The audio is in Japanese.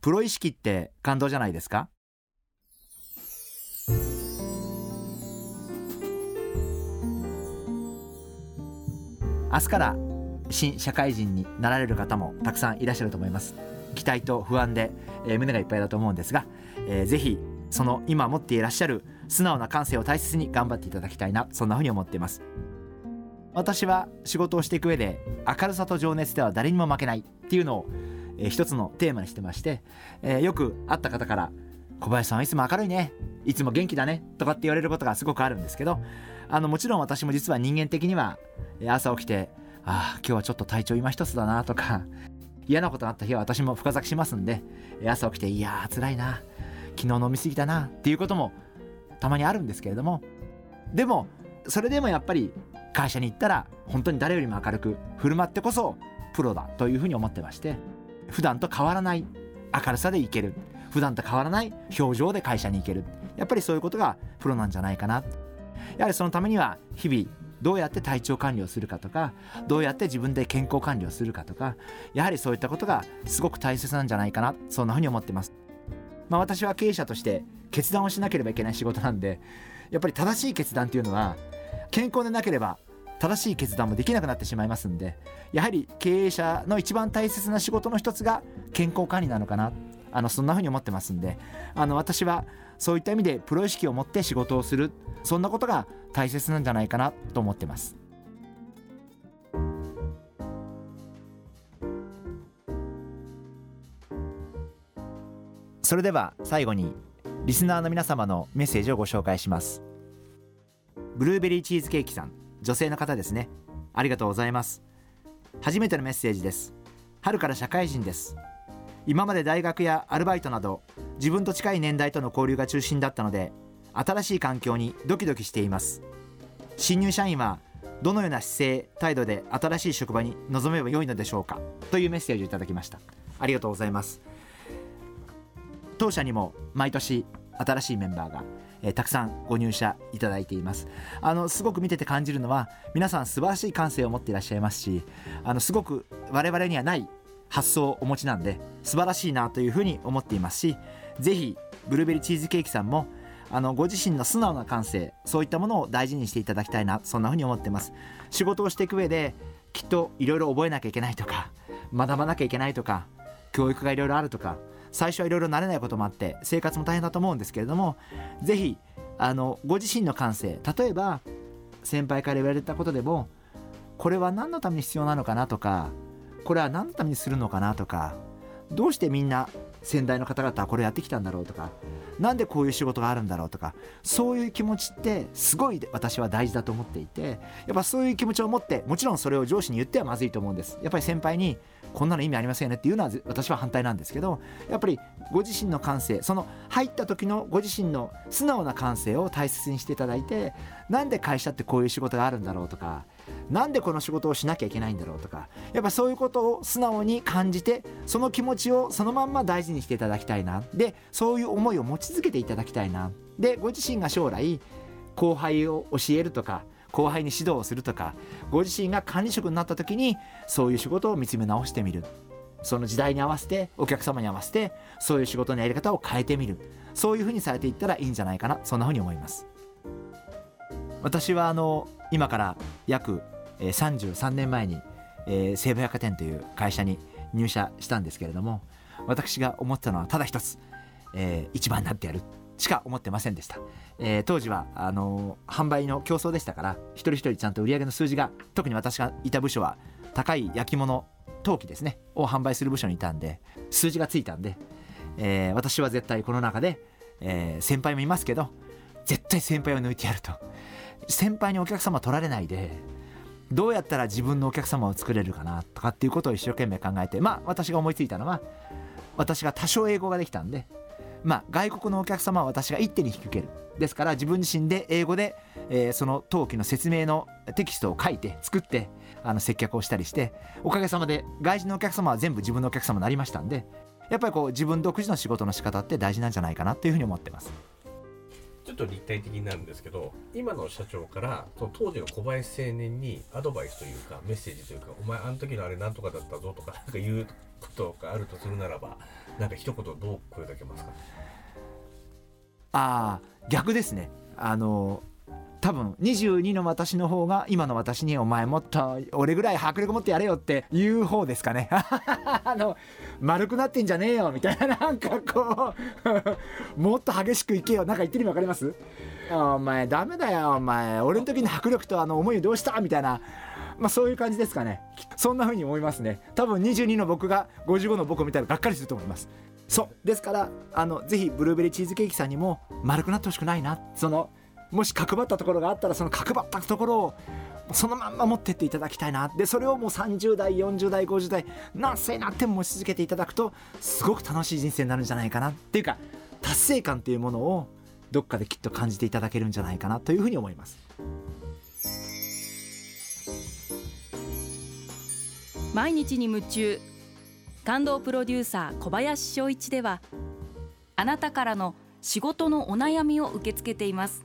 プロ意識って感動じゃないですか？明日から新社会人になられる方もたくさんいらっしゃると思います。期待と不安で、えー、胸がいっぱいだと思うんですが、えー、ぜひその今持っていらっしゃる素直な感性を大切に頑張っていただきたいなそんなふうに思っています。私は仕事をしていく上で明るさと情熱では誰にも負けないっていうのを、えー、一つのテーマにしてまして、えー、よく会った方から小林さんはいつも明るいね。いつも元気だね。とかって言われることがすごくあるんですけどあのもちろん私も実は人間的には朝起きてああ今日はちょっと体調今一つだなとか嫌なことがあった日は私も深咲きしますんで朝起きていやー辛いな。昨日飲み過ぎたなっていうこともたまにあるんですけれどもでもそれでもやっぱり会社に行ったら本当に誰よりも明るく振る舞ってこそプロだというふうに思ってまして普段と変わらない明るさでいける。普段と変わらない表情で会社に行ける。やっぱりそういうことがプロなんじゃないかな。やはりそのためには日々どうやって体調管理をするかとかどうやって自分で健康管理をするかとかやはりそういったことがすごく大切なんじゃないかな。そんなふうに思ってます。まあ、私は経営者として決断をしなければいけない仕事なんでやっぱり正しい決断っていうのは健康でなければ正しい決断もできなくなってしまいますんでやはり経営者の一番大切な仕事の一つが健康管理なのかな。あのそんなふうに思ってますんであの私はそういった意味でプロ意識を持って仕事をする。そんなことが大切なんじゃないかなと思ってます。それでは最後にリスナーの皆様のメッセージをご紹介します。ブルーベリーチーズケーキさん。女性の方ですね。ありがとうございます。初めてのメッセージです。春から社会人です。今まで大学やアルバイトなど自分と近い年代との交流が中心だったので新しい環境にドキドキしています。新入社員はどのような姿勢態度で新しい職場に臨めばよいのでしょうかというメッセージをいただきました。ありがとうございます。当社にも毎年新しいメンバーが、えー、たくさんご入社いただいています。あのすごく見てて感じるのは皆さん素晴らしい感性を持っていらっしゃいますしあのすごく我々にはない発想をお持ちなんで素晴らしいなというふうに思っていますしぜひブルーベリーチーズケーキさんもあのご自身の素直な感性そういったものを大事にしていただきたいなそんなふうに思ってます。仕事をしていく上できっといろいろ覚えなきゃいけないとか学ばなきゃいけないとか教育がいろいろあるとか最初はいろいろ慣れないこともあって生活も大変だと思うんですけれどもぜひあのご自身の感性例えば先輩から言われたことでもこれは何のために必要なのかなとかこれは何のためにするのかなとかどうしてみんな先代の方々はこれやってきたんだろうとか何でこういう仕事があるんだろうとかそういう気持ちってすごい私は大事だと思っていてやっぱそういう気持ちを持ってもちろんそれを上司に言ってはまずいと思うんです。やっぱり先輩にこんなの意味ありませんよねっていうのは私は反対なんですけどやっぱりご自身の感性その入った時のご自身の素直な感性を大切にしていただいてなんで会社ってこういう仕事があるんだろうとかなんでこの仕事をしなきゃいけないんだろうとかやっぱそういうことを素直に感じてその気持ちをそのまんま大事にしていただきたいな。でそういう思いを持ち続けていただきたいな。でご自身が将来後輩を教えるとか後輩に指導をするとかご自身が管理職になった時にそういう仕事を見つめ直してみる。その時代に合わせてお客様に合わせてそういう仕事のやり方を変えてみる。そういうふうにされていったらいいんじゃないかな。そんなふうに思います。私はあの今から約33年前に、えー、西武百貨店という会社に入社したんですけれども私が思ったのはただ一つ、えー、一番になってやるしか思ってませんでした、えー、当時はあのー、販売の競争でしたから一人一人ちゃんと売り上げの数字が特に私がいた部署は高い焼き物陶器ですねを販売する部署にいたんで数字がついたんで、えー、私は絶対この中で、えー、先輩もいますけど絶対先輩を抜いてやると。先輩にお客様取られないでどうやったら自分のお客様を作れるかなとかっていうことを一生懸命考えてまあ私が思いついたのは私が多少英語ができたんでまあ、外国のお客様は私が一手に引き受けるですから自分自身で英語で、えー、その登記の説明のテキストを書いて作ってあの接客をしたりしておかげさまで外人のお客様は全部自分のお客様になりましたんでやっぱりこう自分独自の仕事の仕方って大事なんじゃないかなっていうふうに思ってます。ちょっと立体的になるんですけど今の社長からその当時の小林青年にアドバイスというかメッセージというか「お前あの時のあれなんとかだったぞ」とかなんか言うことがあるとするならばなんか一言どう声かけますか？ああ逆ですね。あの多分22の私の方が今の私に「お前もっと俺ぐらい迫力持ってやれよ」って言う方ですかね。あの丸くなってんじゃねえよみたいななんかこう もっと激しくいけよ。なんか言ってる意味分かります？お前ダメだよお前。俺の時の迫力とあの思いどうした？みたいな。まあそういう感じですかね。そんな風に思いますね。多分22の僕が55の僕を見たらがっかりすると思います。そう。ですからあのぜひブルーベリーチーズケーキさんにも丸くなってほしくないな。そのもし角張ったところがあったらその角張ったところをそのまんま持ってっていただきたいな。でそれをもう30代40代50代何歳になっても持ち続けていただくとすごく楽しい人生になるんじゃないかな。っていうか達成感っていうものをどっかできっと感じていただけるんじゃないかなというふうに思います。毎日に夢中感動プロデューサー小林翔一ではあなたからの仕事のお悩みを受け付けています。